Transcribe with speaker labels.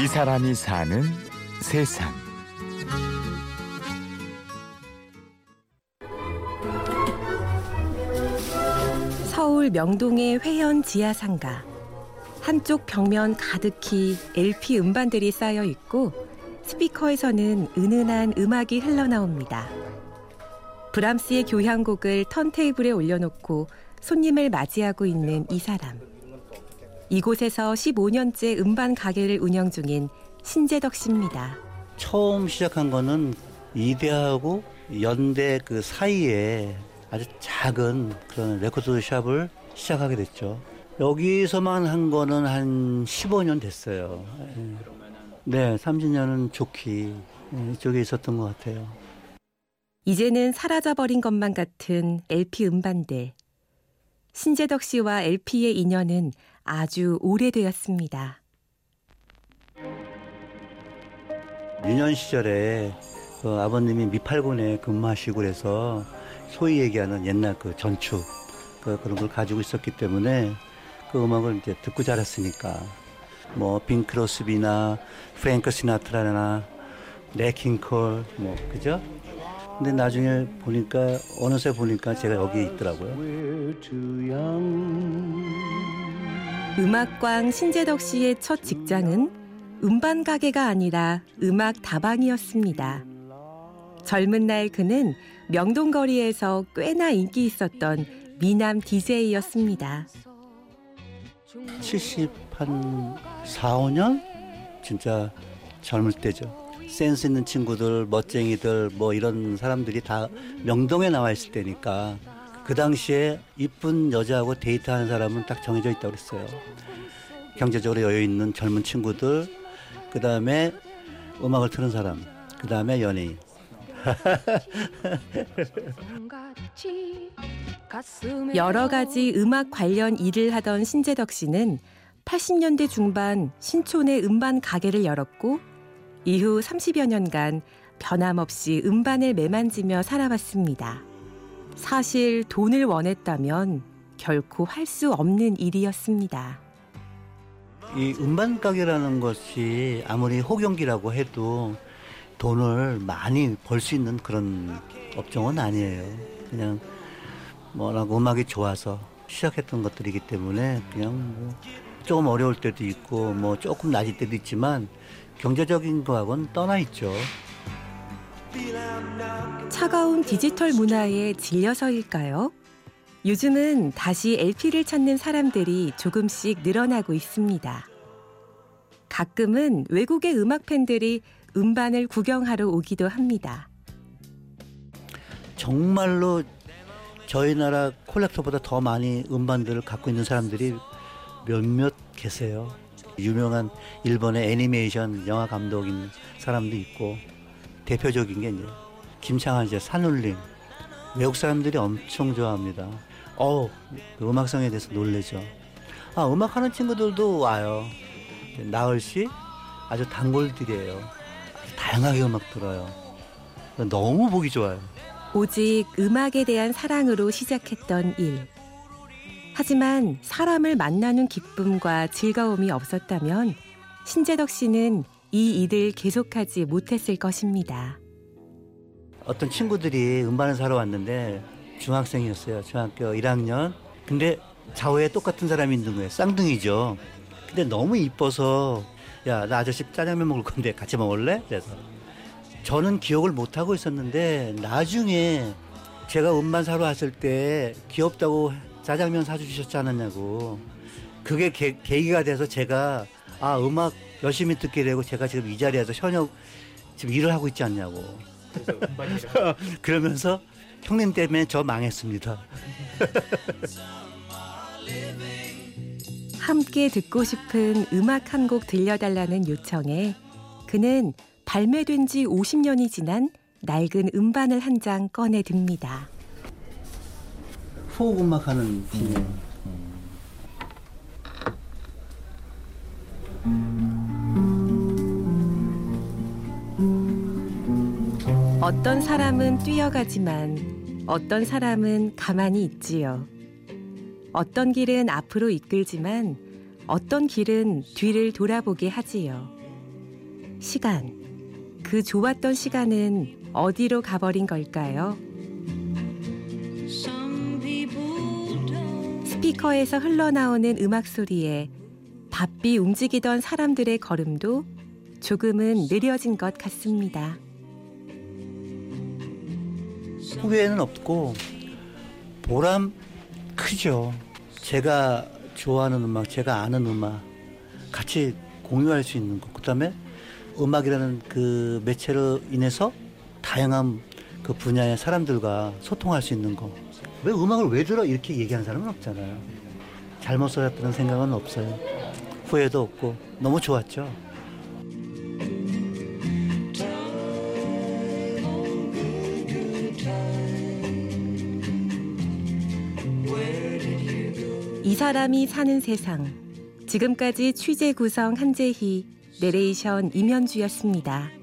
Speaker 1: 이 사람이 사는 세상.
Speaker 2: 서울 명동의 회원 지하상가. 한쪽 벽면 가득히 LP 음반들이 쌓여 있고 스피커에서는 은은한 음악이 흘러나옵니다. 브람스의 교향곡을 턴테이블에 올려놓고 손님을 맞이하고 있는 이 사람. 이곳에서 15년째 음반 가게를 운영 중인 신재덕 씨입니다.
Speaker 3: 처음 시작한 거는 이대하고 연대 그 사이에 아주 작은 그런 레코드 샵을 시작하게 됐죠. 여기서만 한 거는 한 15년 됐어요. 예. 네, 30년은 족히 예, 이쪽에 있었던 것 같아요.
Speaker 2: 이제는 사라져버린 것만 같은 LP 음반들. 신재덕 씨와 LP의 인연은 아주 오래되었습니다.
Speaker 3: 유년 시절에 그 아버님이 미팔군에 근무하시고 그래서 소위 얘기하는 옛날 그 전축 그 그런 걸 가지고 있었기 때문에 그 음악을 이제 듣고 자랐으니까 뭐 빈크로스비나 프랭크 시나트라나 레킹콜 뭐 그죠? 근데 나중에 보니까 어느새 보니까 제가 여기 있더라고요.
Speaker 2: 음악광 신재덕 씨의 첫 직장은 음반 가게가 아니라 음악 다방이었습니다. 젊은 날 그는 명동거리에서 꽤나 인기 있었던 미남 DJ였습니다.
Speaker 3: 70 한 4, 5년? 진짜 젊을 때죠. 센스 있는 친구들, 멋쟁이들, 뭐 이런 사람들이 다 명동에 나와 있을 때니까 그 당시에 이쁜 여자하고 데이트하는 사람은 딱 정해져 있다고 그랬어요. 경제적으로 여유 있는 젊은 친구들, 그 다음에 음악을 트는 사람, 그 다음에 연예인.
Speaker 2: 여러 가지 음악 관련 일을 하던 신재덕 씨는 80년대 중반 신촌에 음반 가게를 열었고 이후 30여 년간 변함없이 음반을 매만지며 살아왔습니다. 사실 돈을 원했다면 결코 할 수 없는 일이었습니다.
Speaker 3: 이 음반 가게라는 것이 아무리 호경기라고 해도 돈을 많이 벌 수 있는 그런 업종은 아니에요. 그냥 뭐라고 음악이 좋아서 시작했던 것들이기 때문에 그냥 뭐 조금 어려울 때도 있고 뭐 조금 낮을 때도 있지만 경제적인 거하고는 떠나 있죠.
Speaker 2: 차가운 디지털 문화에 질려서일까요? 요즘은 다시 LP를 찾는 사람들이 조금씩 늘어나고 있습니다. 가끔은 외국의 음악 팬들이 음반을 구경하러 오기도 합니다.
Speaker 3: 정말로 저희 나라 콜렉터보다 더 많이 음반들을 갖고 있는 사람들이 몇몇 계세요. 유명한 일본의 애니메이션 영화 감독인 사람도 있고 대표적인 게 이제 김창완 씨 산울림 외국 사람들이 엄청 좋아합니다. 어 음악성에 대해서 놀래죠. 아 음악하는 친구들도 와요. 나을 씨 아주 단골들이에요. 다양하게 음악 들어요. 너무 보기 좋아요.
Speaker 2: 오직 음악에 대한 사랑으로 시작했던 일. 하지만 사람을 만나는 기쁨과 즐거움이 없었다면 신재덕 씨는 이 일을 계속하지 못했을 것입니다.
Speaker 3: 어떤 친구들이 음반을 사러 왔는데 중학생이었어요. 중학교 1학년. 근데 좌우에 똑같은 사람이 있는 거예요. 쌍둥이죠. 근데 너무 이뻐서 야, 나 아저씨 짜장면 먹을 건데 같이 먹을래? 그래서 저는 기억을 못 하고 있었는데 나중에 제가 음반 사러 왔을 때 귀엽다고 짜장면 사주셨지 않았냐고. 그게 계, 계기가 돼서 제가 아 음악 열심히 듣게 되고 제가 지금 이 자리에서 현역 지금 일을 하고 있지 않냐고. 그러면서 형님 때문에 저 망했습니다.
Speaker 2: 함께 듣고 싶은 음악 한 곡 들려달라는 요청에 그는 발매된 지 50년이 지난 낡은 음반을 한 장 꺼내 듭니다.
Speaker 3: 포 음악 하는 팀이에요.
Speaker 2: 어떤 사람은 뛰어가지만 어떤 사람은 가만히 있지요. 어떤 길은 앞으로 이끌지만 어떤 길은 뒤를 돌아보게 하지요. 시간. 그 좋았던 시간은 어디로 가버린 걸까요? 스피커에서 흘러나오는 음악 소리에 바삐 움직이던 사람들의 걸음도 조금은 느려진 것 같습니다.
Speaker 3: 후회는 없고 보람 크죠. 제가 좋아하는 음악, 제가 아는 음악 같이 공유할 수 있는 것. 그다음에 음악이라는 그 매체로 인해서 다양한 그 분야의 사람들과 소통할 수 있는 거. 왜 음악을 왜 들어 이렇게 얘기하는 사람은 없잖아요. 잘못 써졌다는 생각은 없어요. 후회도 없고 너무 좋았죠.
Speaker 2: 이 사람이 사는 세상. 지금까지 취재 구성 한재희, 내레이션 임현주였습니다.